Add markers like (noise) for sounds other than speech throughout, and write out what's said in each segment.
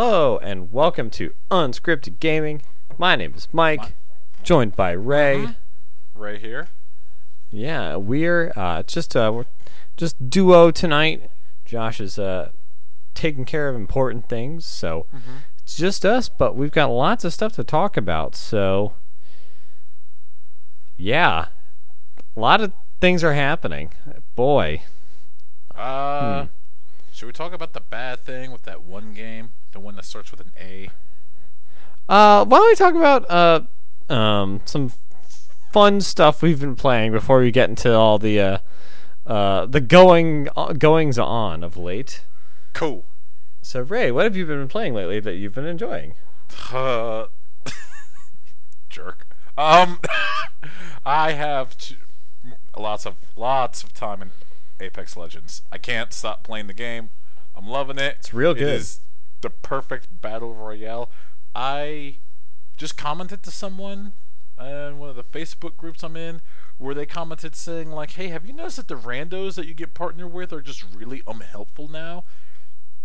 Hello and welcome to Unscripted Gaming. My name is Mike, joined by Ray. Ray here. Yeah, we're uh, just uh, we're just duo tonight. Josh is uh, taking care of important things, so it's just us. But we've got lots of stuff to talk about. So yeah, a lot of things are happening. Boy, Uh, should we talk about the bad thing with that one game, the one that starts with an A? Uh, why don't we talk about uh, um, some fun stuff we've been playing before we get into all the uh, uh, the going uh, goings on of late. Cool. So, Ray, what have you been playing lately that you've been enjoying? Uh, (laughs) jerk. Um, (laughs) I have t- lots of lots of time in Apex Legends. I can't stop playing the game. I'm loving it. It's real good. It is the perfect battle royale. I just commented to someone in one of the Facebook groups I'm in where they commented saying like, "Hey, have you noticed that the randos that you get partnered with are just really unhelpful now?"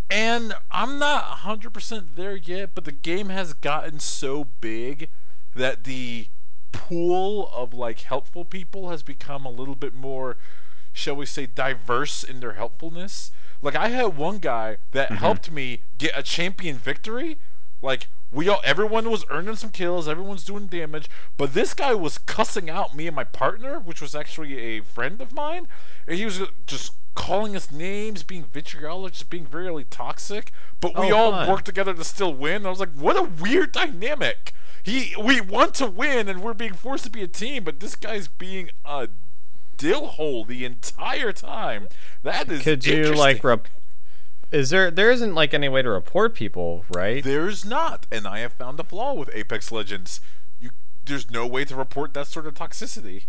And I'm not 100% there yet, but the game has gotten so big that the pool of like helpful people has become a little bit more shall we say diverse in their helpfulness. Like I had one guy that mm-hmm. helped me get a champion victory. Like we all everyone was earning some kills, everyone's doing damage, but this guy was cussing out me and my partner, which was actually a friend of mine, and he was just calling us names, being vitriolic, just being really toxic. But we Oh, all fun. worked together to still win. I was like, what a weird dynamic. He we want to win and we're being forced to be a team, but this guy's being a dill hole the entire time. That is Could you like rep- Is there there isn't like any way to report people, right? There's not, and I have found a flaw with Apex Legends. You there's no way to report that sort of toxicity.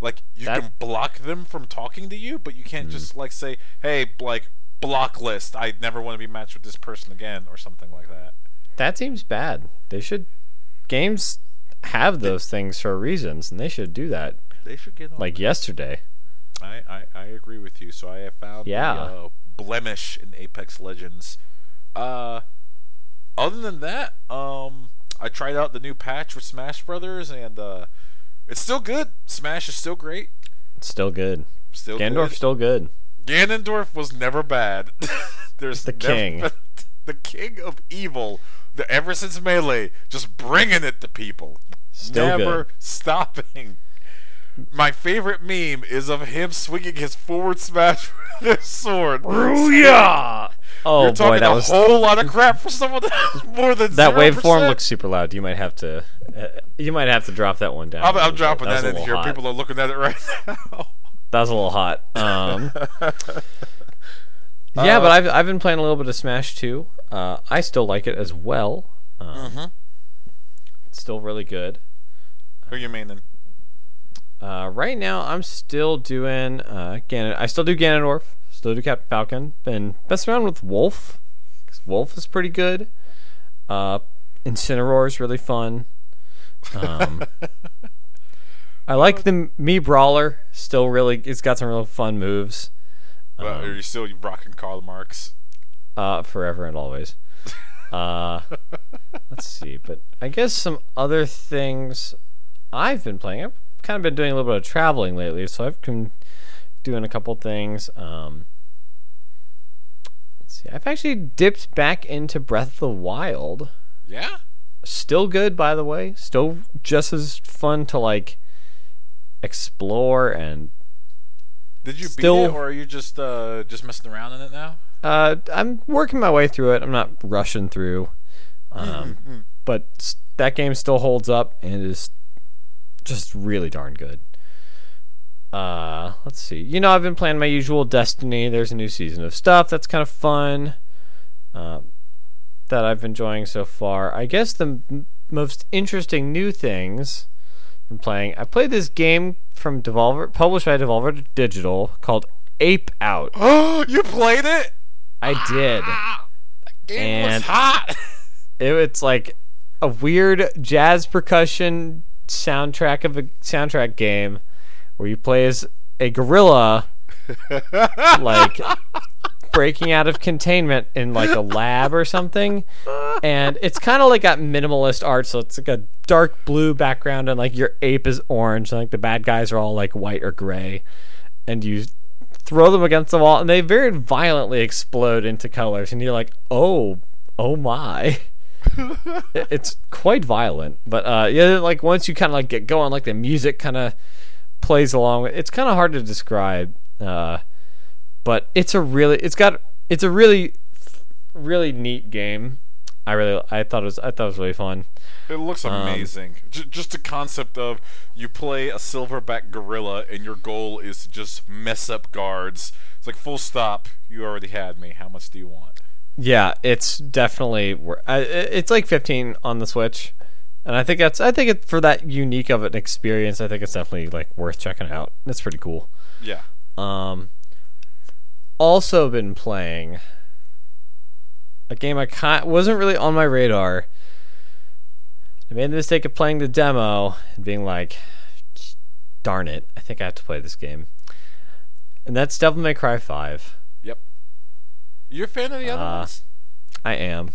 Like you That- can block them from talking to you, but you can't mm-hmm. just like say, "Hey, like block list. I never want to be matched with this person again," or something like that. That seems bad. They should games have those things for reasons, and they should do that. They should get on. Like that. yesterday. I, I, I agree with you. So I have found Yeah. the uh, blemish in Apex Legends. Uh, other than that, um, I tried out the new patch with Smash Brothers, and uh, it's still good. Smash is still great. It's still good. Still Ganondorf's good. still good. Ganondorf was never bad. (laughs) There's The king. been- (laughs) the king of evil. The ever since melee, just bringing it to people, Still never good. stopping. My favorite meme is of him swinging his forward smash (laughs) with his sword. Booyah! (laughs) Oh You're boy, talking that a was whole lot of crap for someone that has more than that 0%. waveform looks super loud. You might have to uh, you might have to drop that one down. I'm, a I'm dropping bit. that, in here. hot. People are looking at it right (laughs) now. That was a little hot. Um, yeah, Uh, but I've I've been playing a little bit of Smash 2. Uh, I still like it as well. Um, Mhm. It's still really good. Who you meaning? Uh, right now, I'm still doing uh, Ganon. I still do Ganondorf. Still do Captain Falcon. Been messing around with Wolf because Wolf is pretty good. Uh, Incineroar is really fun. Um, (laughs) I like the Mii Brawler. Still really, it's got some real fun moves. Um, are you still rocking Karl Marx? uh, forever and always. (laughs) Uh, let's see, but I guess some other things I've been playing. I've kind of been doing a little bit of traveling lately, so I've been doing a couple things. Um, let's see, I've actually dipped back into Breath of the Wild. Yeah. Still good, by the way. Still just as fun to like explore and Did you Still- beat it, or are you just uh, just messing around in it now? Uh, I'm working my way through it. I'm not rushing through. Um, Mm-hmm. but that game still holds up and is just really darn good. Uh, let's see. You know, I've been playing my usual Destiny. There's a new season of stuff that's kind of fun. Uh, that I've been enjoying so far. I guess the m- most interesting new things I'm playing. I played this game from Devolver, published by Devolver Digital, called Ape Out. Oh, (gasps) you played it? I did. That game was hot. (laughs) It, it's like a weird jazz percussion soundtrack of a soundtrack game where you play as a gorilla, (laughs) like breaking out of containment in like a lab or something, and it's kind of like got minimalist art, so it's like a dark blue background, and like your ape is orange, and like the bad guys are all like white or gray, and you throw them against the wall, and they very violently explode into colors, and you're like, oh, oh my. (laughs) it's quite violent, but uh, yeah, like once you kind of like get going, like the music kind of plays along. It's kind of hard to describe, uh, but it's a really, it's got, it's a really, really neat game. I really, I thought it was, I thought it was really fun. It looks amazing. Um, J- just the concept of you play a silverback gorilla and your goal is to just mess up guards. It's like full stop. You already had me. How much do you want? Yeah, it's definitely. It's like 15 on the Switch, and I think that's. I think it for that unique of an experience. I think it's definitely like worth checking out. It's pretty cool. Yeah. Um. Also been playing a game I kind wasn't really on my radar. I made the mistake of playing the demo and being like, "Darn it! I think I have to play this game." And that's Devil May Cry Five. You're a fan of the other uh, ones? I am.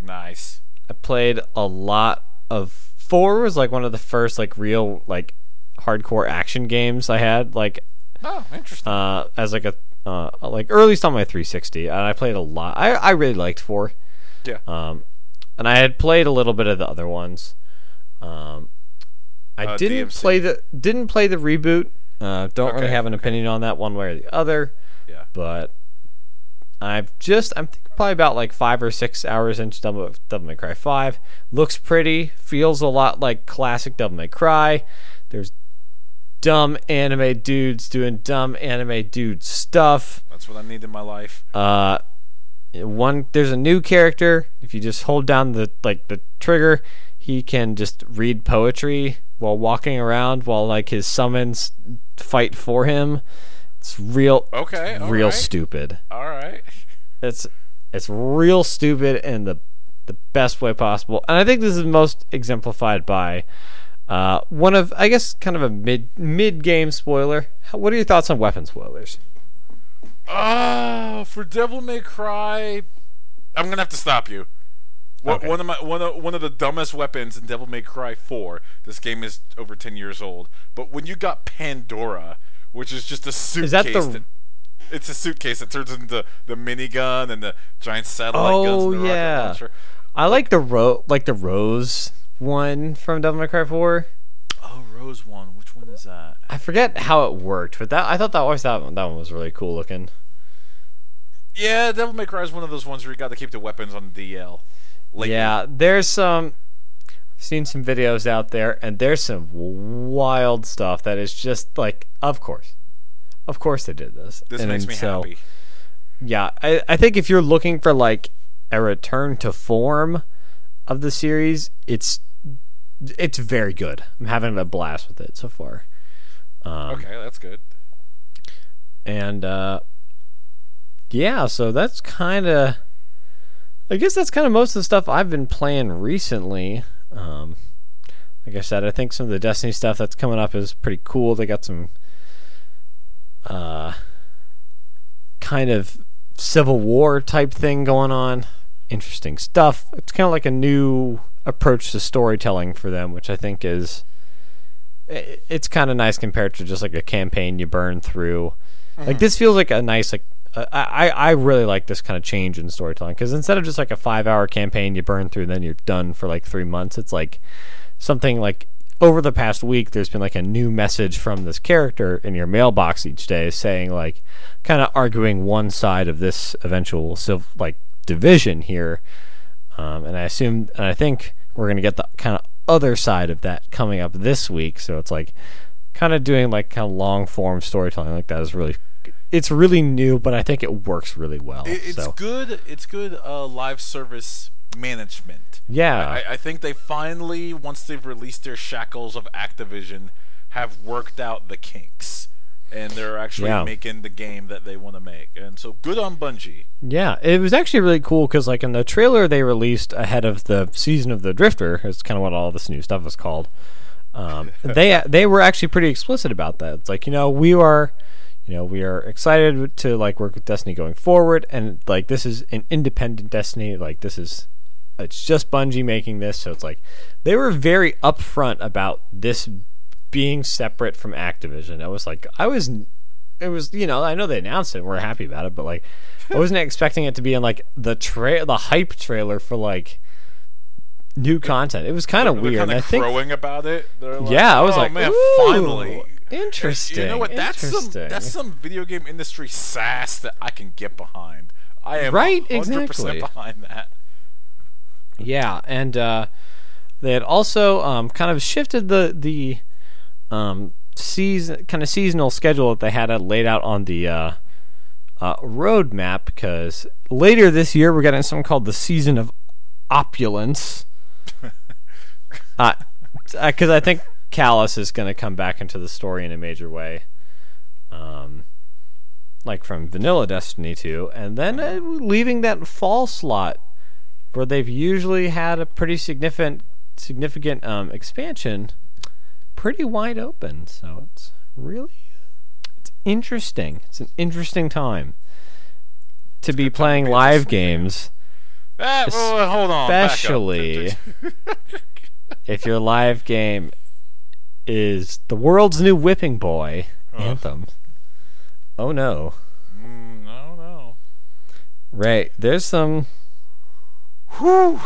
Nice. I played a lot of four was like one of the first like real like hardcore action games I had like oh interesting uh as like a uh like earliest on my 360 and I played a lot I I really liked four yeah um and I had played a little bit of the other ones um I uh, didn't DMC. play the didn't play the reboot uh don't okay, really have an okay. opinion on that one way or the other yeah but I've just I'm probably about like five or six hours into Devil, Devil May Cry Five. Looks pretty, feels a lot like classic Devil May Cry. There's dumb anime dudes doing dumb anime dude stuff. That's what I need in my life. Uh, one there's a new character. If you just hold down the like the trigger, he can just read poetry while walking around while like his summons fight for him. It's real. Okay. real right. stupid. All right. It's it's real stupid in the the best way possible, and I think this is most exemplified by uh, one of I guess kind of a mid mid game spoiler. What are your thoughts on weapon spoilers? Ah, uh, for Devil May Cry, I'm gonna have to stop you. Okay. One of my one of one of the dumbest weapons in Devil May Cry 4. This game is over 10 years old, but when you got Pandora which is just a suitcase. Is that the? That, it's a suitcase that turns into the minigun and the giant satellite oh, guns. Oh yeah, I like the ro like the rose one from Devil May Cry Four. Oh, rose one. Which one is that? I forget how it worked, but that I thought that was that one that one was really cool looking. Yeah, Devil May Cry is one of those ones where you got to keep the weapons on the DL. Lately. Yeah, there's some seen some videos out there, and there's some wild stuff that is just like, of course, of course they did this. This and makes me so, happy. Yeah, I, I think if you're looking for like a return to form of the series, it's it's very good. I'm having a blast with it so far. Um, okay, that's good. And uh, yeah, so that's kind of. I guess that's kind of most of the stuff I've been playing recently. Um, like I said, I think some of the Destiny stuff that's coming up is pretty cool. They got some uh, kind of Civil War type thing going on. Interesting stuff. It's kind of like a new approach to storytelling for them, which I think is it's kind of nice compared to just like a campaign you burn through. Mm-hmm. Like this feels like a nice like I I really like this kind of change in storytelling because instead of just like a five hour campaign you burn through and then you're done for like three months, it's like something like over the past week there's been like a new message from this character in your mailbox each day saying like kind of arguing one side of this eventual civ- like division here, um, and I assume and I think we're gonna get the kind of other side of that coming up this week. So it's like kind of doing like kind of long form storytelling like that is really it's really new, but I think it works really well. It, it's so. good. It's good uh, live service management. Yeah, I, I, think they finally, once they've released their shackles of Activision, have worked out the kinks, and they're actually yeah. making the game that they want to make. And so, good on Bungie. Yeah, it was actually really cool because, like, in the trailer they released ahead of the season of the Drifter, is kind of what all this new stuff is called. Um, (laughs) they they were actually pretty explicit about that. It's like you know we are you know, we are excited to like work with Destiny going forward, and like this is an independent Destiny. Like this is, it's just Bungie making this, so it's like they were very upfront about this being separate from Activision. I was like, I was, it was, you know, I know they announced it, and we're happy about it, but like, I wasn't expecting it to be in like the tra- the hype trailer for like new content. It was kind of weird. kind and I think crowing about it. Like, yeah, I was "Oh, like, man, "Ooh, finally. Interesting. You know what? That's some that's some video game industry sass that I can get behind. I am Right, 100% exactly. behind that. Yeah, and uh, they had also um, kind of shifted the the um, season kind of seasonal schedule that they had uh, laid out on the uh, uh, roadmap because later this year we're getting something called the season of opulence. (laughs) Because I think Calus is going to come back into the story in a major way. Um, like from Vanilla Destiny 2, and then uh, leaving that fall slot where they've usually had a pretty significant significant um, expansion pretty wide open. So it's really it's interesting. It's an interesting time to be playing live games, well, well, hold on. especially (laughs) if your live game is the world's new whipping boy anthem. Oh no. Mm, no, no. Right. There's some Whew.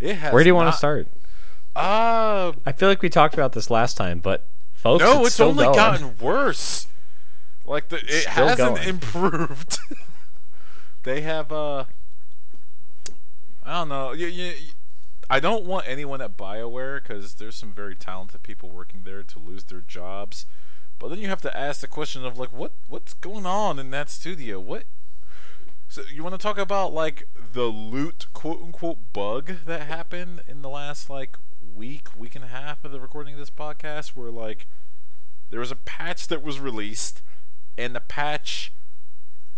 It has Where do you want to start? Uh, I feel like we talked about this last time, but folks, no, it's, it's, only going. gotten worse. Like the it Still hasn't going. improved. (laughs) they have uh I don't know. You, you, I don't want anyone at BioWare because there's some very talented people working there to lose their jobs. But then you have to ask the question of like what what's going on in that studio? What so you want to talk about like the loot quote unquote bug that happened in the last like week, week and a half of the recording of this podcast where like there was a patch that was released and the patch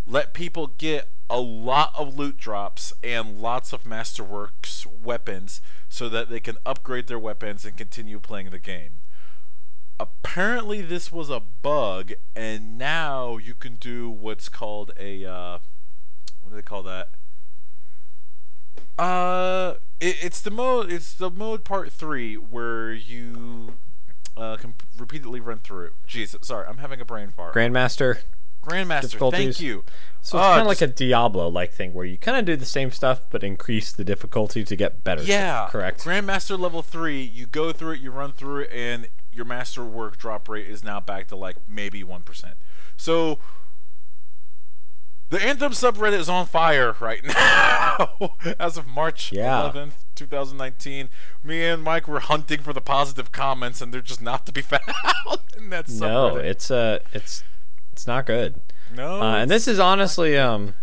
let people get a lot of loot drops and lots of masterworks weapons so that they can upgrade their weapons and continue playing the game apparently this was a bug and now you can do what's called a uh, what do they call that uh it, it's the mode it's the mode part three where you uh, can repeatedly run through. Jesus, sorry, I'm having a brain fart. Grandmaster. Grandmaster, thank you. So it's Uh, kind of like a Diablo like thing where you kind of do the same stuff but increase the difficulty to get better. stuff, Yeah, correct. Grandmaster level three, you go through it, you run through it, and your master work drop rate is now back to like maybe one percent. So the Anthem subreddit is on fire right (laughs) now as of March Yeah. 11th, 2019. Me and Mike were hunting for the positive comments, and they're just not to be (laughs) found in that subreddit. no, it's uh, it's it's not good. no, Uh, and this is honestly, um,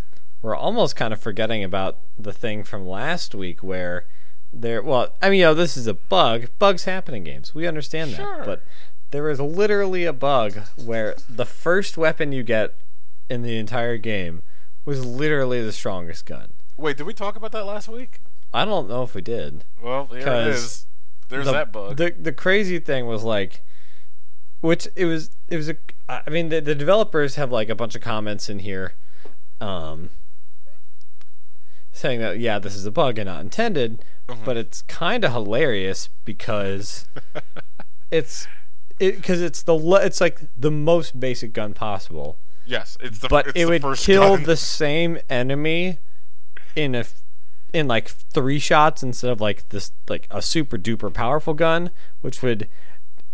we're almost kind of forgetting about the thing from last week where there. Well, I mean, you know, this is a bug. Bugs happen in games. We understand Sure. that, but there is literally a bug where the first weapon you get in the entire game was literally the strongest gun. Wait, did we talk about that last week? I don't know if we did. Well, here it is. There's the, that bug. The the crazy thing was like, which it was it was a. I mean the the developers have like a bunch of comments in here, um, saying that yeah this is a bug and not intended, Mm-hmm. but it's kind of hilarious because (laughs) it's it because it's the le- it's like the most basic gun possible, yes, it's the but it's it the would kill gun. the same enemy in a in like three shots instead of like this like a super duper powerful gun which would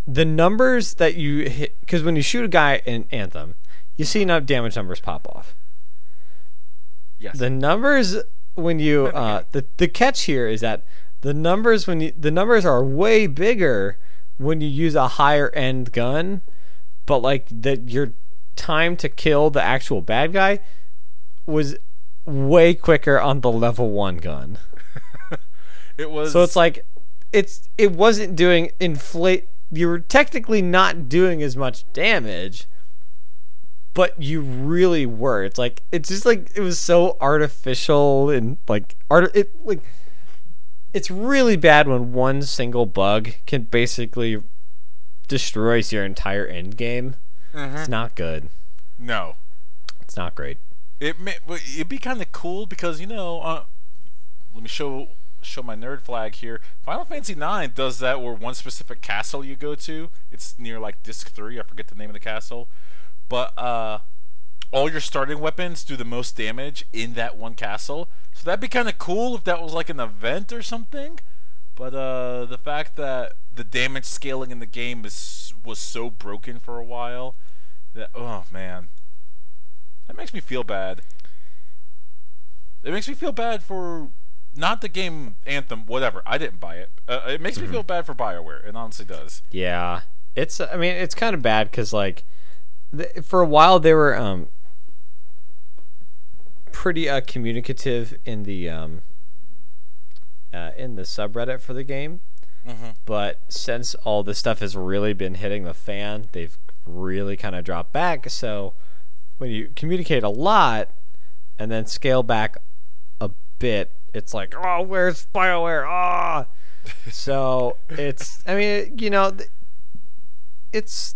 the numbers that you hit because when you shoot a guy in anthem you see enough damage numbers pop off. Yes. the numbers when you uh the, the catch here is that the numbers when you the numbers are way bigger when you use a higher end gun but like that your time to kill the actual bad guy was way quicker on the level 1 gun. (laughs) It was so it's like it's it wasn't doing inflate you were technically not doing as much damage but you really were it's like it's just like it was so artificial and like art it like it's really bad when one single bug can basically destroys your entire end game Mhm. it's not good No, It's not great. it may, well, it'd be kind of cool because you know, uh, let me show show my nerd flag here. Final Fantasy IX does that where one specific castle you go to, it's near like Disc Three. I forget the name of the castle, but uh, all your starting weapons do the most damage in that one castle. So that'd be kind of cool if that was like an event or something. But uh, the fact that the damage scaling in the game is was so broken for a while that oh man, that makes me feel bad. It makes me feel bad for not the game Anthem, whatever. I didn't buy it. Uh, it makes me feel bad for Bioware. It honestly does. Yeah, it's. I mean, it's kind of bad because like, th- for a while they were um pretty uh, communicative in the um uh, in the subreddit for the game, Mm-hmm. but since all this stuff has really been hitting the fan, they've really kind of dropped back. So when you communicate a lot and then scale back a bit, it's like, oh, where's Bioware? Ah. (laughs) So it's, I mean, you know, it's,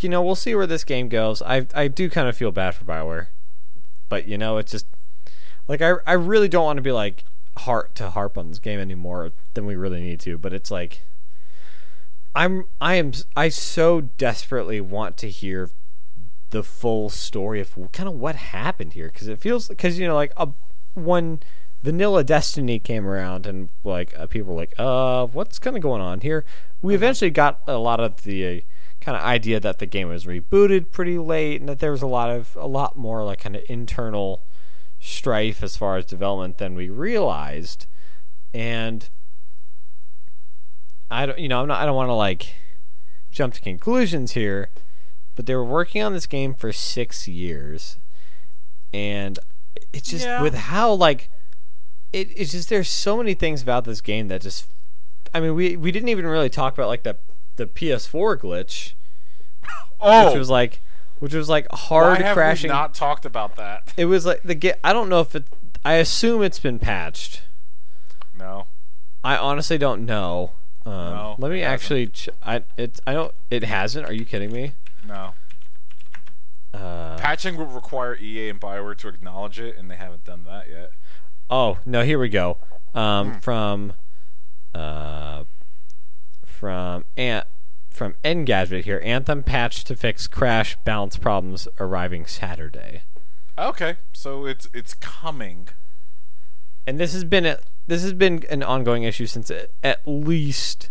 you know, we'll see where this game goes. I I do kind of feel bad for Bioware, but you know, it's just like I I really don't want to be like heart to harp on this game anymore than we really need to. But it's like I'm I am I so desperately want to hear the full story of kind of what happened here because it feels because you know like a when vanilla destiny came around and like uh, people were like uh what's kind of going on here? We eventually got a lot of the uh, kind of idea that the game was rebooted pretty late and that there was a lot of a lot more like kind of internal strife as far as development than we realized. And i don't you know i'm not i don't want to like jump to conclusions here but they were working on this game for six years. And it's just Yeah. with how like it, it's just there's so many things about this game that just i mean we we didn't even really talk about like the the ps4 glitch Oh, which was like which was like why hard have crashing not talked about that? it was like the get i don't know if it i assume it's been patched No. i honestly don't know um, No, let me actually ch- i it i don't it hasn't are you kidding me No. Uh, Patching would require EA and Bioware to acknowledge it, and they haven't done that yet. Oh no, here we go. Um, Hmm. from uh, from Ant from Engadget here. Anthem patch to fix crash balance problems arriving Saturday. Okay, so it's it's coming. And this has been a, this has been an ongoing issue since at, at least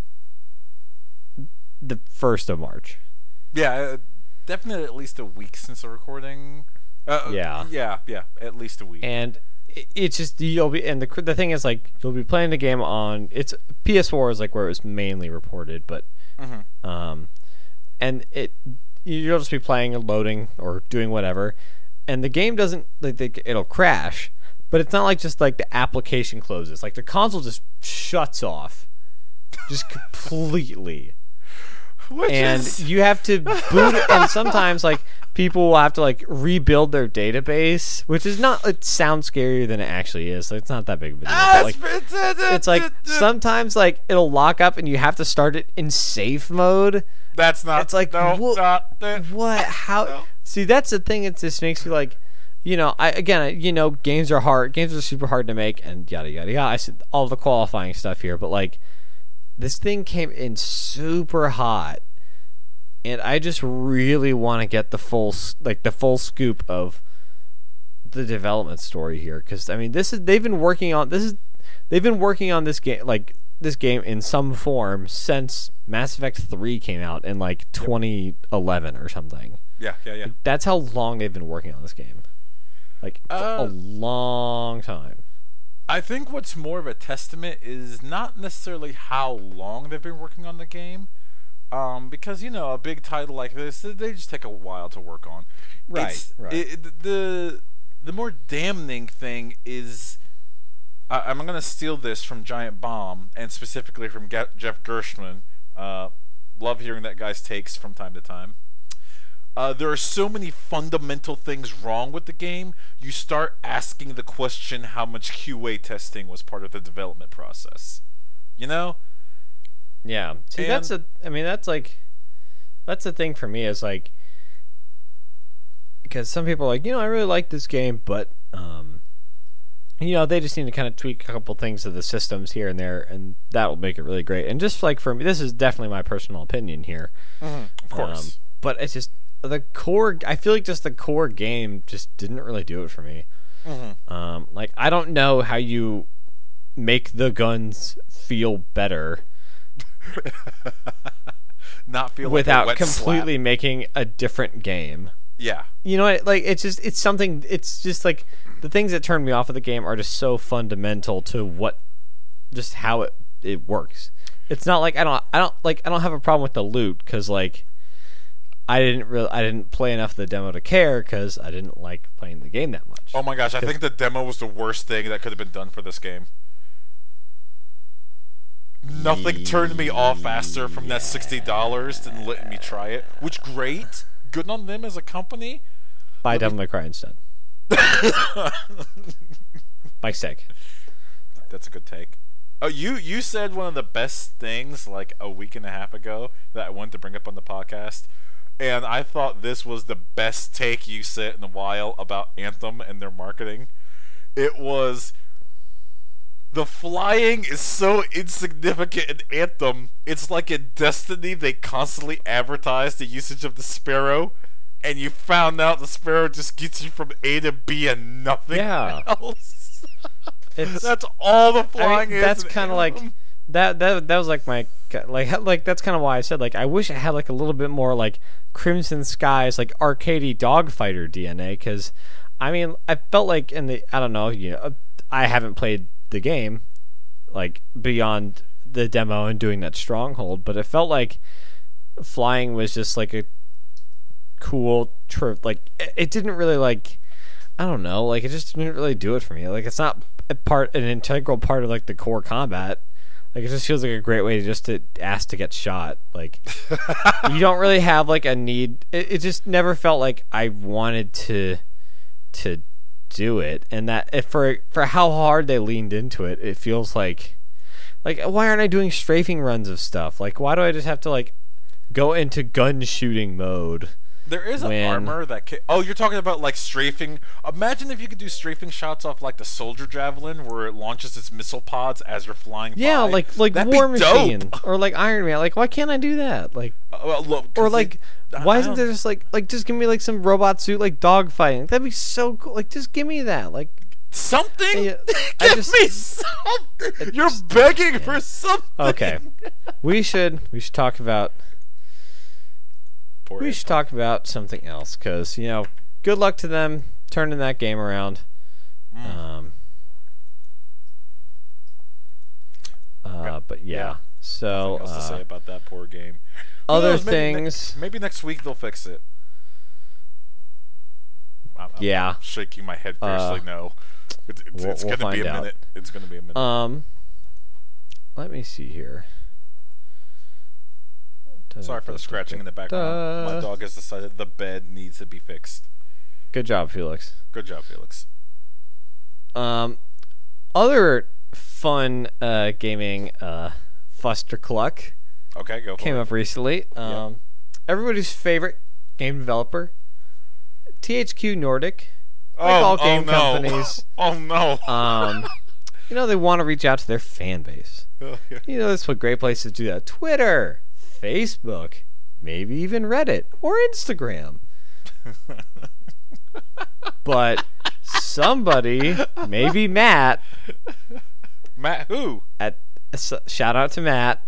the first of March. Yeah, uh, definitely at least a week since the recording. Uh, Yeah. yeah, yeah, at least a week. and it's just you'll be and the the thing is like you'll be playing the game on it's PS4 is like where it was mainly reported, but Mhm. um, and it you'll just be playing and loading or doing whatever, and the game doesn't like it'll crash, but it's not like just like the application closes, like the console just shuts off, just (laughs) completely (laughs) Which and is you have to boot and sometimes like people will have to like rebuild their database which is not it sounds scarier than it actually is so it's not that big of a deal but, like it's, like sometimes like it'll lock up and you have to start it in safe mode that's not. it's like, no, wha- not that. what how No. see that's the thing it just makes me like you know i again you know games are hard games are super hard to make and yada yada yada i said all the qualifying stuff here but like this thing came in super hot and i just really want to get the full like the full scoop of the development story here because i mean this is they've been working on this is they've been working on this game like this game in some form since mass effect 3 came out in like 2011 or something. Yeah, yeah, yeah. that's how long they've been working on this game. Like for a Uh, long time I think what's more of a testament is not necessarily how long they've been working on the game, um, because you know a big title like this, they- just take a while to work on. Right, It's- right. it- the the more damning thing is, I, I'm gonna steal this from Giant Bomb and specifically from Ge- Jeff Gerstmann. Uh, love hearing that guy's takes from time to time. Uh, there are so many fundamental things wrong with the game. You start asking the question how much QA testing was part of the development process. You know? Yeah. See, that's a. I mean, that's like, that's the thing for me is like, because some people are like, you know, I really like this game, but um, you know, they just need to kind of tweak a couple things of the systems here and there, and that will make it really great. And just like for me, this is definitely my personal opinion here. Of course. Um, but it's just the core. I feel like just the core game just didn't really do it for me. Um, like I don't know how you make the guns feel better (laughs) Not feel without wet completely slap. making a different game. Yeah. You know, what? like it's just it's something. It's just like the things that turn me off of the game are just so fundamental to what, just how it it works. It's not like I don't I don't like I don't have a problem with the loot because like I didn't really I didn't play enough of the demo to care because I didn't like playing the game that much. Oh my gosh, I think the demo was the worst thing that could have been done for this game. Nothing turned me off faster from that sixty dollars than letting me try it. Which great, good on them as a company. Buy Devil May Cry instead. (laughs) Mike's sake. That's a good take. Oh, you you said one of the best things like a week and a half ago that I wanted to bring up on the podcast, and I thought this was the best take you said in a while about Anthem and their marketing. It was the flying is so insignificant in Anthem. It's like in Destiny they constantly advertise the usage of the Sparrow, and you found out the Sparrow just gets you from A to B and nothing Yeah. else. (laughs) That's all the I flying mean, is. that's kind of like. That. That that was like my like (laughs) like that's kind of why I said like I wish I had like a little bit more like Crimson Skies like arcadey dogfighter DNA because I mean I felt like in the I don't know you know I haven't played the game like beyond the demo and doing that stronghold but it felt like flying was just like a cool trip like it, didn't really like I don't know like it just didn't really do it for me like it's not part an integral part of like the core combat like it just feels like a great way to just to ask to get shot like (laughs) you don't really have like a need it, it just never felt like I wanted to to do it. And that for for how hard they leaned into it it feels like like why aren't I doing strafing runs of stuff? Like why do I just have to like go into gun shooting mode There is an when- armor that. Ca- oh, you're talking about like strafing. Imagine if you could do strafing shots off like the soldier javelin, where it launches its missile pods as you're flying. yeah by. like like That'd War dope. Machine (laughs) or like Iron Man like why can't I do that like Uh, well, look, or like why isn't there just like like just give me like some robot suit like dogfighting that'd be so cool like just give me that like something? Yeah, (laughs) Give just- me something. You're just- begging for something. okay (laughs) we should we should talk about Poor we Ant. should talk about something else because you know good luck to them turning that game around Mm. um uh but yeah, Yeah. so else to uh, say about that poor game. Other knows, maybe ne- things maybe next week they'll fix it. I'm, I'm Yeah. shaking my head Uh, fiercely. no, it, it's, we'll- it's we'll gonna be a out. minute. It's gonna be a minute. um let me see here Sorry for the scratching in the background. My dog has decided the bed needs to be fixed. good job felix Good job, Felix. Um, other fun uh, gaming uh, fuster cluck Okay, go for came it. up recently. Um, Everybody's favorite game developer, THQ Nordic. oh, like all oh, no. companies. (laughs) oh no. Um, (laughs) you know they want to reach out to their fan base. You know that's what great places do that: Twitter, Facebook, maybe even Reddit or Instagram. but somebody, maybe Matt, Matt, who? at shout out to Matt.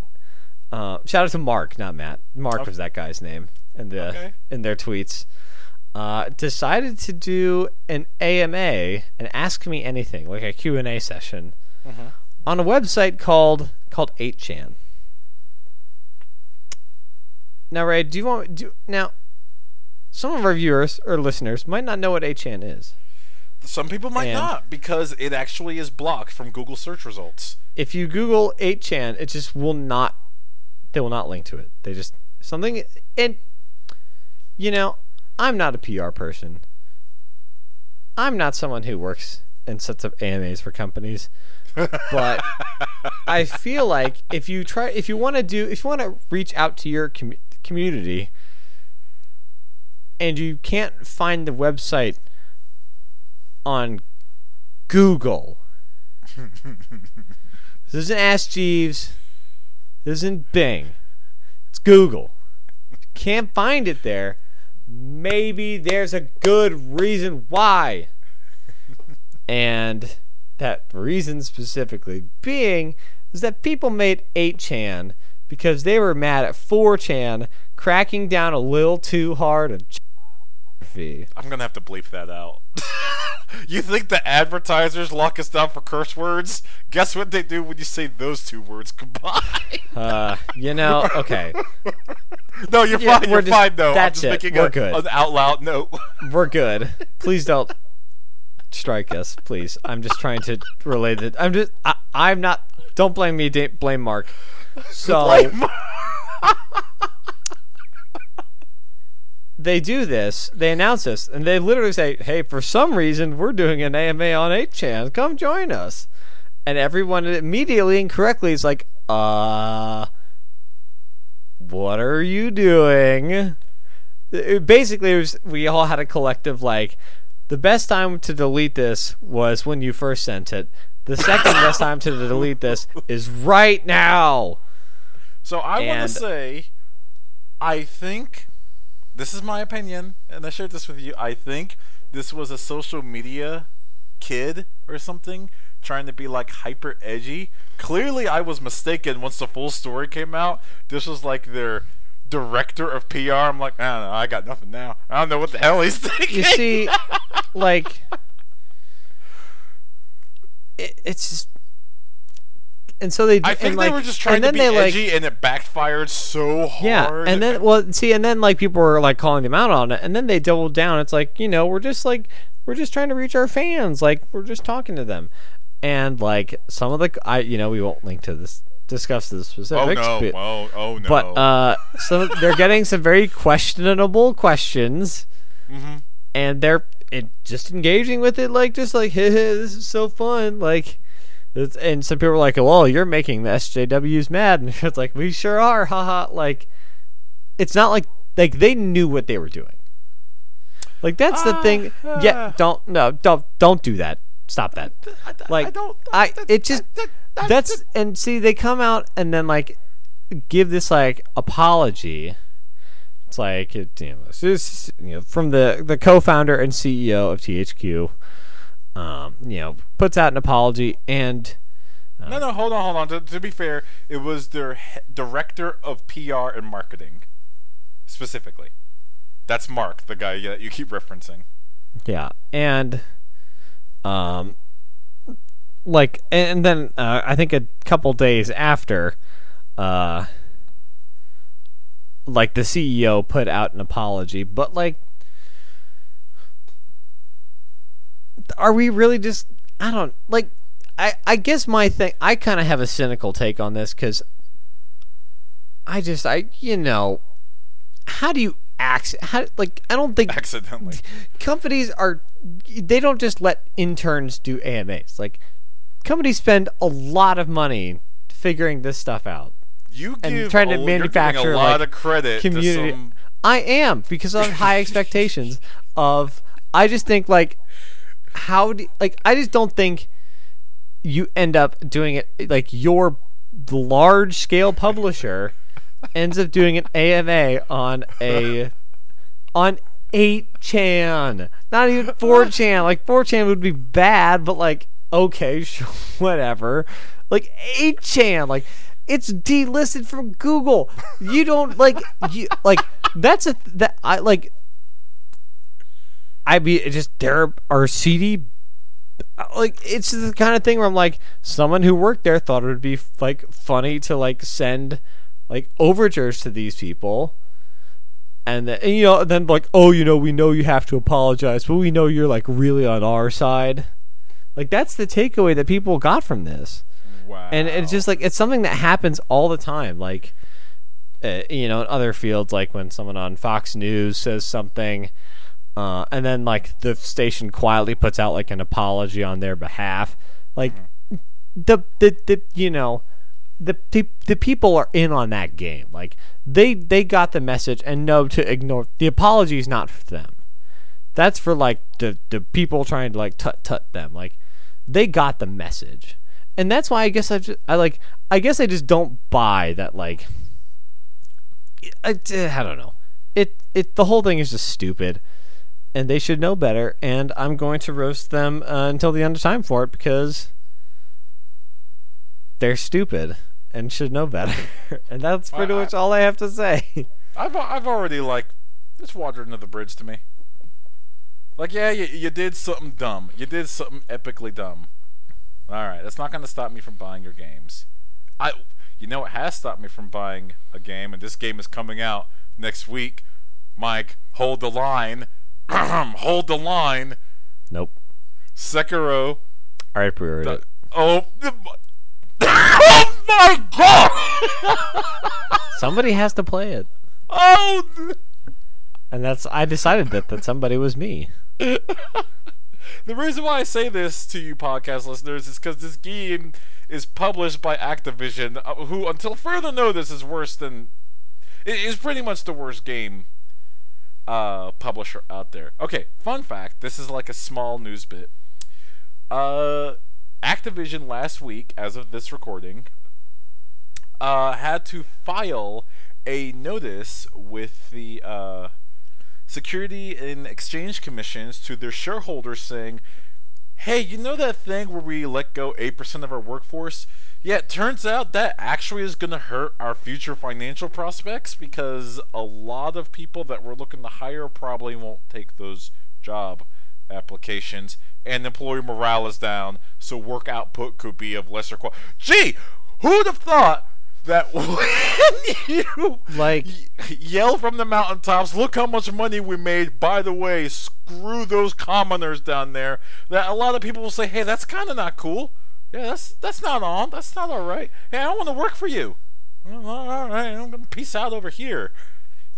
Uh, shout out to Mark, not Matt. Mark Okay. was that guy's name in the Okay. in their tweets. Uh, decided to do an AMA, an Ask Me Anything, like a Q and A session, Mm-hmm. on a website called called 8chan. Now, Ray, do you want do now? Some of our viewers or listeners might not know what 8chan is. Some people might And- not because it actually is blocked from Google search results. if you Google 8chan, it just will not. They will not link to it. They just something and you know, I'm not a PR person. I'm not someone who works and sets up AMAs for companies. (laughs) but I feel like if you try, if you want to do, if you want to reach out to your com- community, and you can't find the website on Google. this isn't Ask Jeeves. This isn't Bing. It's Google. Can't find it there. Maybe there's a good reason why. and that reason specifically being is that people made 8chan because they were mad at 4chan cracking down a little too hard on pornography. I'm gonna have to bleep that out. (laughs) you think the advertisers lock us down for curse words? Guess what they do when you say those two words combined? (laughs) Uh, you know, okay, (laughs) no, you're Yeah, fine. You're just- fine though. I'm that's just it. making We're a, good. an out loud note. we're good. Please don't strike us, please. I'm just trying to relay that. I'm just. I, I'm not. Don't blame me. Blame Mark. So (laughs) (laughs) they do this. They announce this, and they literally say, "Hey, for some reason, we're doing an AMA on 8chan. Come join us." And everyone immediately and correctly is like, "Uh, what are you doing?" It- basically, it was, we all had a collective like, the best time to delete this was when you first sent it. The second best time to delete this is right now. So I want to say, I think this is my opinion, and I shared this with you. I think this was a social media kid or something trying to be like hyper edgy. Clearly, I was mistaken once the full story came out. This was like their director of PR. I'm like, I don't know. I got nothing now. I don't know what the hell he's (laughs) thinking. You see, like, (laughs) it, it's just, and so they. I and, think like, they were just trying and to then be they, like, edgy, and it backfired so hard. Yeah, and then well, see, and then like people were like calling them out on it, and then they doubled down. It's like you know we're just like we're just trying to reach our fans, like we're just talking to them, and like some of the I you know we won't link to this discuss the oh no, but, oh, oh no. but uh, so they're getting some very questionable questions, Mhm. and they're it, just engaging with it like just like hey (laughs) this is so fun like. It's, and some people are like, "Well, you're making the SJWs mad," (laughs) and it's like, "We sure are, haha!" Like, it's not like like they knew what they were doing. Like that's the thing. Ah, Yeah, ah. don't no, don't don't do that. Stop that. Like I don't. I it just that's and see they come out and then like give this like apology. It's like it, you know, this is, you know from the the co-founder and CEO of THQ. Um, you know, puts out an apology and No, no, hold on, hold on. To, to be fair, it was their he- director of PR and marketing, specifically. That's Mark, the guy that you keep referencing. Yeah, and um, like, and then uh, I think a couple days after, uh, like the CEO put out an apology, but like, are we really just? I don't like. I I guess my thing. I kind of have a cynical take on this because I just I you know how do you how like I don't think Accidentally. (laughs) companies are they don't just let interns do AMAs. Like companies spend a lot of money figuring this stuff out. You And trying to a, manufacture, a lot like, of credit Community to some. I am because I have high (laughs) expectations of I just think like how do like I just don't think you end up doing it like your large scale publisher (laughs) ends up doing an AMA on a on 8chan. Not even 4chan. (laughs) Like 4chan would be bad, but like okay, (laughs) sure, whatever. Like 8chan, like it's delisted from Google. You don't like you like that's a that I like I it just there are CD like it's the kind of thing where I'm like someone who worked there thought it would be like funny to like send like overtures to these people. And then and, you know then like oh you know we know you have to apologize but we know you're like really on our side. Like that's the takeaway that people got from this. Wow. and it's just like it's something that happens all the time. Like uh, you know in other fields like when someone on fox news says something uh, and then like the station quietly puts out like an apology on their behalf like the, the the you know the pe- the people are in on that game. Like they they got the message and know to ignore the apology is not for them. That's for like the the people trying to like tut tut them. Like they got the message, and that's why I guess I just I like I guess I just don't buy that like. I, I don't know. It it the whole thing is just stupid, and they should know better. And I'm going to roast them uh, until the end of time for it because they're stupid and should know better. (laughs) and that's pretty I- much all I have to say. (laughs) I've I've already like it's water under the bridge to me. Like yeah, you you did something dumb. You did something epically dumb. All right, that's not going to stop me from buying your games. I you know what has stopped me from buying a game and this game is coming out next week. Mike, hold the line. Hold the line. nope. Sekiro. I already pre-ordered the- it. oh, oh my god! Somebody has to play it, oh. and that's I decided that that somebody was me. The reason why I say this to you podcast listeners is because this game is published by Activision, uh, who, until further notice, is worse than. It is pretty much the worst game uh, publisher out there. Okay, fun fact this is like a small news bit. Uh, Activision last week, as of this recording, uh, had to file a notice with the. Uh, Security and Exchange Commissions to their shareholders saying, hey, you know that thing where we let go 8% of our workforce? Yeah, it turns out that actually is going to hurt our future financial prospects because a lot of people that we're looking to hire probably won't take those job applications, and employee morale is down, so work output could be of lesser quality. Gee, who'd have thought that (laughs) when you Like- y- yell from the mountaintops, look how much money we made. By the way, screw those commoners down there. That a lot of people will say, "Hey, that's kind of not cool. Yeah, that's that's not on. That's not all right. Hey, I don't want to work for you. All right, I'm gonna peace out over here."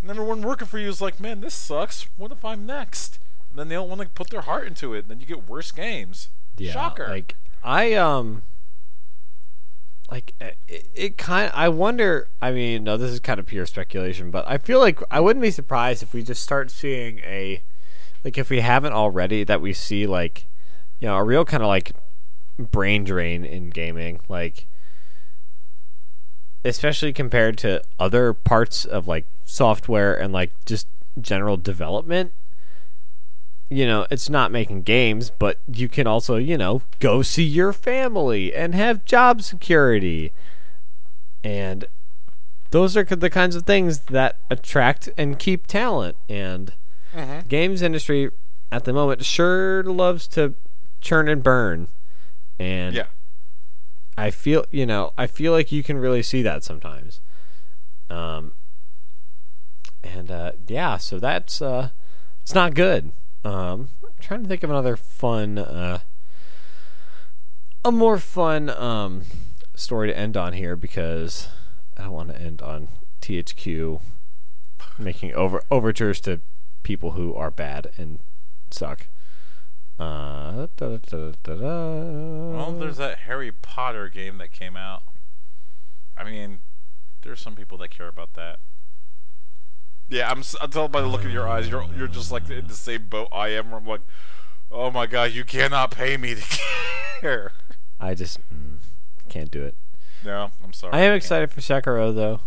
And everyone working for you is like, "Man, this sucks. What if I'm next?" And then they don't want to put their heart into it. And then you get worse games. Yeah, Shocker. Like I um like it, it kind I wonder I mean no this is kind of pure speculation but I feel like I wouldn't be surprised if we just start seeing a like if we haven't already that we see like you know a real kind of like brain drain in gaming like especially compared to other parts of like software and like just general development you know, it's not making games, but you can also, you know, go see your family and have job security. And those are the kinds of things that attract and keep talent. And Mhm. games industry at the moment sure loves to churn and burn. And Yeah. I feel, you know, I feel like you can really see that sometimes. Um, and uh, yeah, so that's uh, it's not good. Um, I'm trying to think of another fun, uh, a more fun um, story to end on here because I don't want to end on THQ making over overtures to people who are bad and suck. Uh, da, da, da, da, da. Well, there's that Harry Potter game that came out. I mean, there's some people that care about that. Yeah, I'm. s- I tell by the look of your eyes, you're you're just like in the same boat I am. Where I'm like, oh my god, you cannot pay me to (laughs) care. I just mm, can't do it. No, I'm sorry. I am excited for Sekiro though.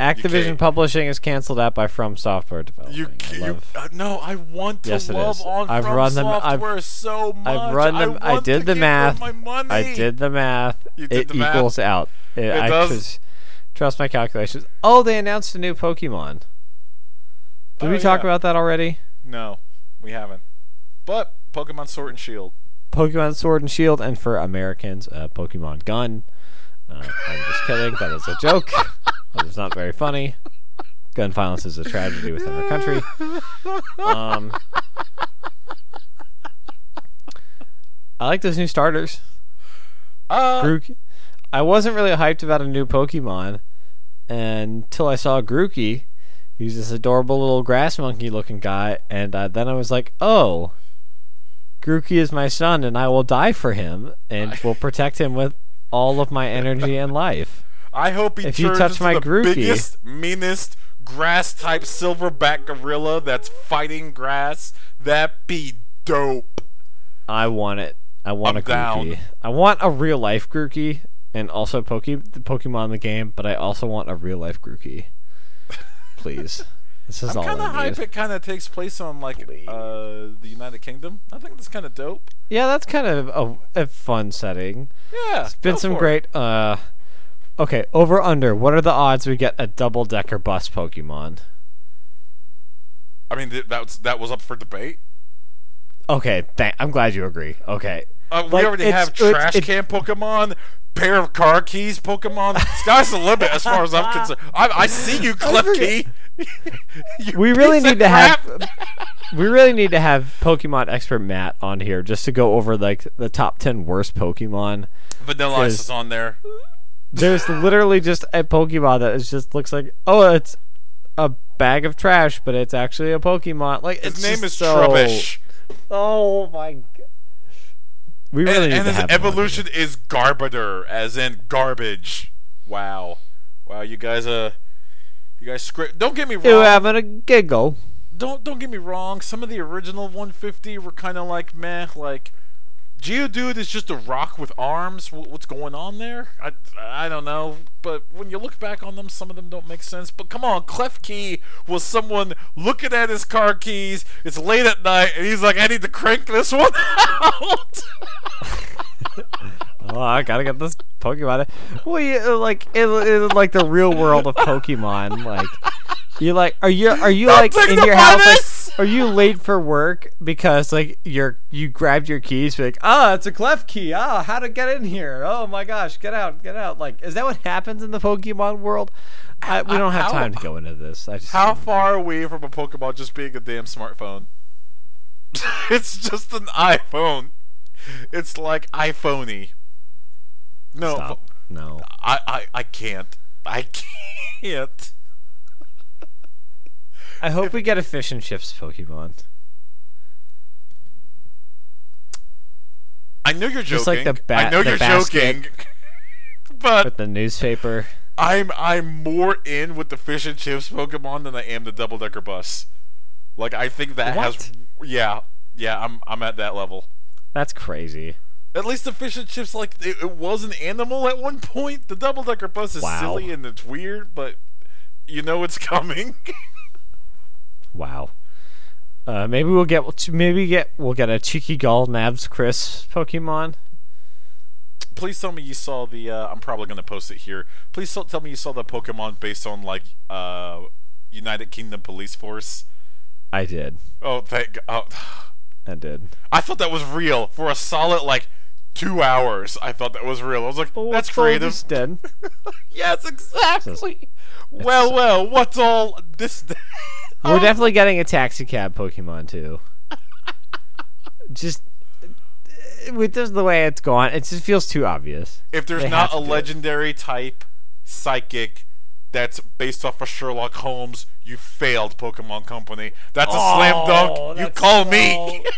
Activision Publishing is canceled out by From Software Development. You, I you uh, no, I want to Yes, it love is. on I've From run them- I've- so much. I've run them. I, want did the math. I did the math. You did it the math? equals out. It, It I does? trust my calculations. Oh, they announced a new Pokemon. Did Oh, we talk yeah. about that already? No, we haven't. But Pokemon Sword and Shield. Pokemon Sword and Shield, and for Americans, uh, Pokemon Gun. Uh, I'm just kidding. That is a joke. (laughs) That is not very funny. Gun violence is a tragedy within our country. Um, I like those new starters. Uh, Grook. I wasn't really hyped about a new Pokemon until I saw Grookey. He's this adorable little grass monkey looking guy, and uh, then I was like, oh, Grookey is my son, and I will die for him, and (laughs) will protect him with all of my energy and life. I hope he If you turns touch into my the Grookey- biggest, meanest grass type silverback gorilla that's fighting grass. That be dope. I want it. I want I'm a down. Grookey. I want a real life Grookey and also Poke the Pokemon in the game, but I also want a real life Grookey. Please. (laughs) This is I'm all kind of I hype. It kind of takes place on like uh, the United Kingdom. I think that's kind of dope. Yeah, that's kind of a, a fun setting. Yeah, It's been some great uh Okay, over under. What are the odds we get a double decker bus Pokemon? I mean, th- that was that was up for debate. Okay, thank, I'm glad you agree. Okay. Uh, we Like, already it's- have it's- trash it- can Pokemon, pair of car keys Pokemon. (laughs) Sky's the limit as far as I'm concerned. I, I see you. (laughs) You (laughs) We really need to have we really need to have Pokemon expert Matt on here just to go over like the top 10 worst Pokemon. Vanilla Ice is on there. There's literally just a Pokemon that is just looks like oh, it's a bag of trash, but it's actually a Pokemon. Like His it's name is so, Trubbish. Oh my god. We really and, and his evolution is Garbodor, as in garbage. Wow, wow, you guys, uh, you guys script. Don't get me wrong. You wrong. having a giggle? don't don't get me wrong. Some of the original 150 were kind of like meh. Like Geodude is just a rock with arms. What's going on there? I I don't know. But when you look back on them, some of them don't make sense. But come on, Klefki was someone looking at his car keys. It's late at night, and he's like, I need to crank this one out. (laughs) Oh, I gotta get this Pokemon. Well, you, uh, like in, in like the real world of Pokemon, like you like are you are you like in your house? Like, are you late for work because like you're you grabbed your keys? Be like, ah, it's a clef key. Ah, how to get in here? Oh my gosh, get out, get out! Like, is that what happens in the Pokemon world? I, we don't have How- time to go into this. I just How far are we from a Pokemon just being a damn smartphone? (laughs) it's just an iPhone. It's like iPhoney. No, stop. No. I, I, I can't. I (laughs) can't. I hope we get a fish and chips Pokemon. I know you're joking. Just like the ba- I know the you're joking. (laughs) but With the newspaper. I'm I'm more in with the fish and chips Pokemon than I am the double decker bus. Like I think that has yeah yeah I'm I'm at that level. That's crazy. At least the fish and chips like it, it was an animal at one point. The double decker bus is Wow. silly and it's weird, but you know it's coming. (laughs) Wow. Uh, maybe we'll get maybe get we'll get a cheeky gull Nabs Chris Pokemon. Please tell me you saw the. Uh, I'm probably gonna post it here. Please tell- tell me you saw the Pokemon based on like uh, United Kingdom Police Force. I did. Oh, thank. Oh, I did. I thought that was real for a solid like two hours. I thought that was real. I was like, that's What's all creative. Dead. (laughs) yes, exactly. Well, well, what's all this? We're Oh, definitely getting a taxi cab Pokemon too. (laughs) just uh, with just the way it's going, it just feels too obvious. If there's They not a to it. legendary type psychic that's based off of Sherlock Holmes, you failed Pokemon Company. That's a slam Oh, dunk. You that's call me. (laughs)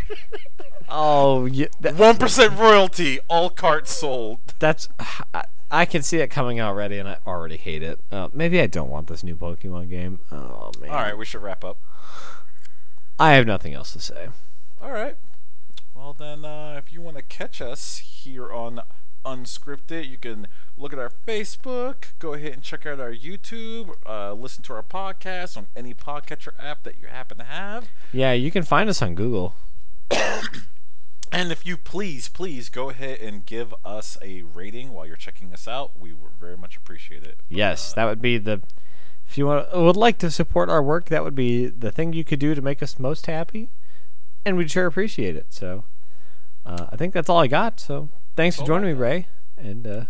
Oh, yeah, that, One percent royalty, all carts sold. that's. I, I can see it coming out already, and I already hate it. Uh, maybe I don't want this new Pokemon game. Oh man. All right, we should wrap up. I have nothing else to say. All right. Well then, uh, if you want to catch us here on Unscripted, you can look at our Facebook. Go ahead and check out our YouTube. Uh, listen to our podcast on any podcatcher app that you happen to have. Yeah, you can find us on Google. (coughs) And if you please, please go ahead and give us a rating while you're checking us out. We would very much appreciate it. Yes, that would be the. If you want, would like to support our work, that would be the thing you could do to make us most happy, and we'd sure appreciate it. So, uh, I think that's all I got. So, thanks for Oh, joining me. Ray, and uh,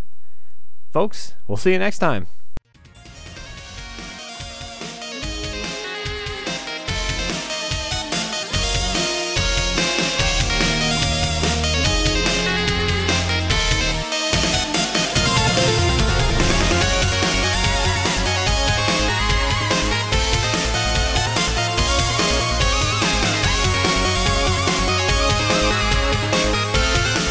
folks, we'll see you next time.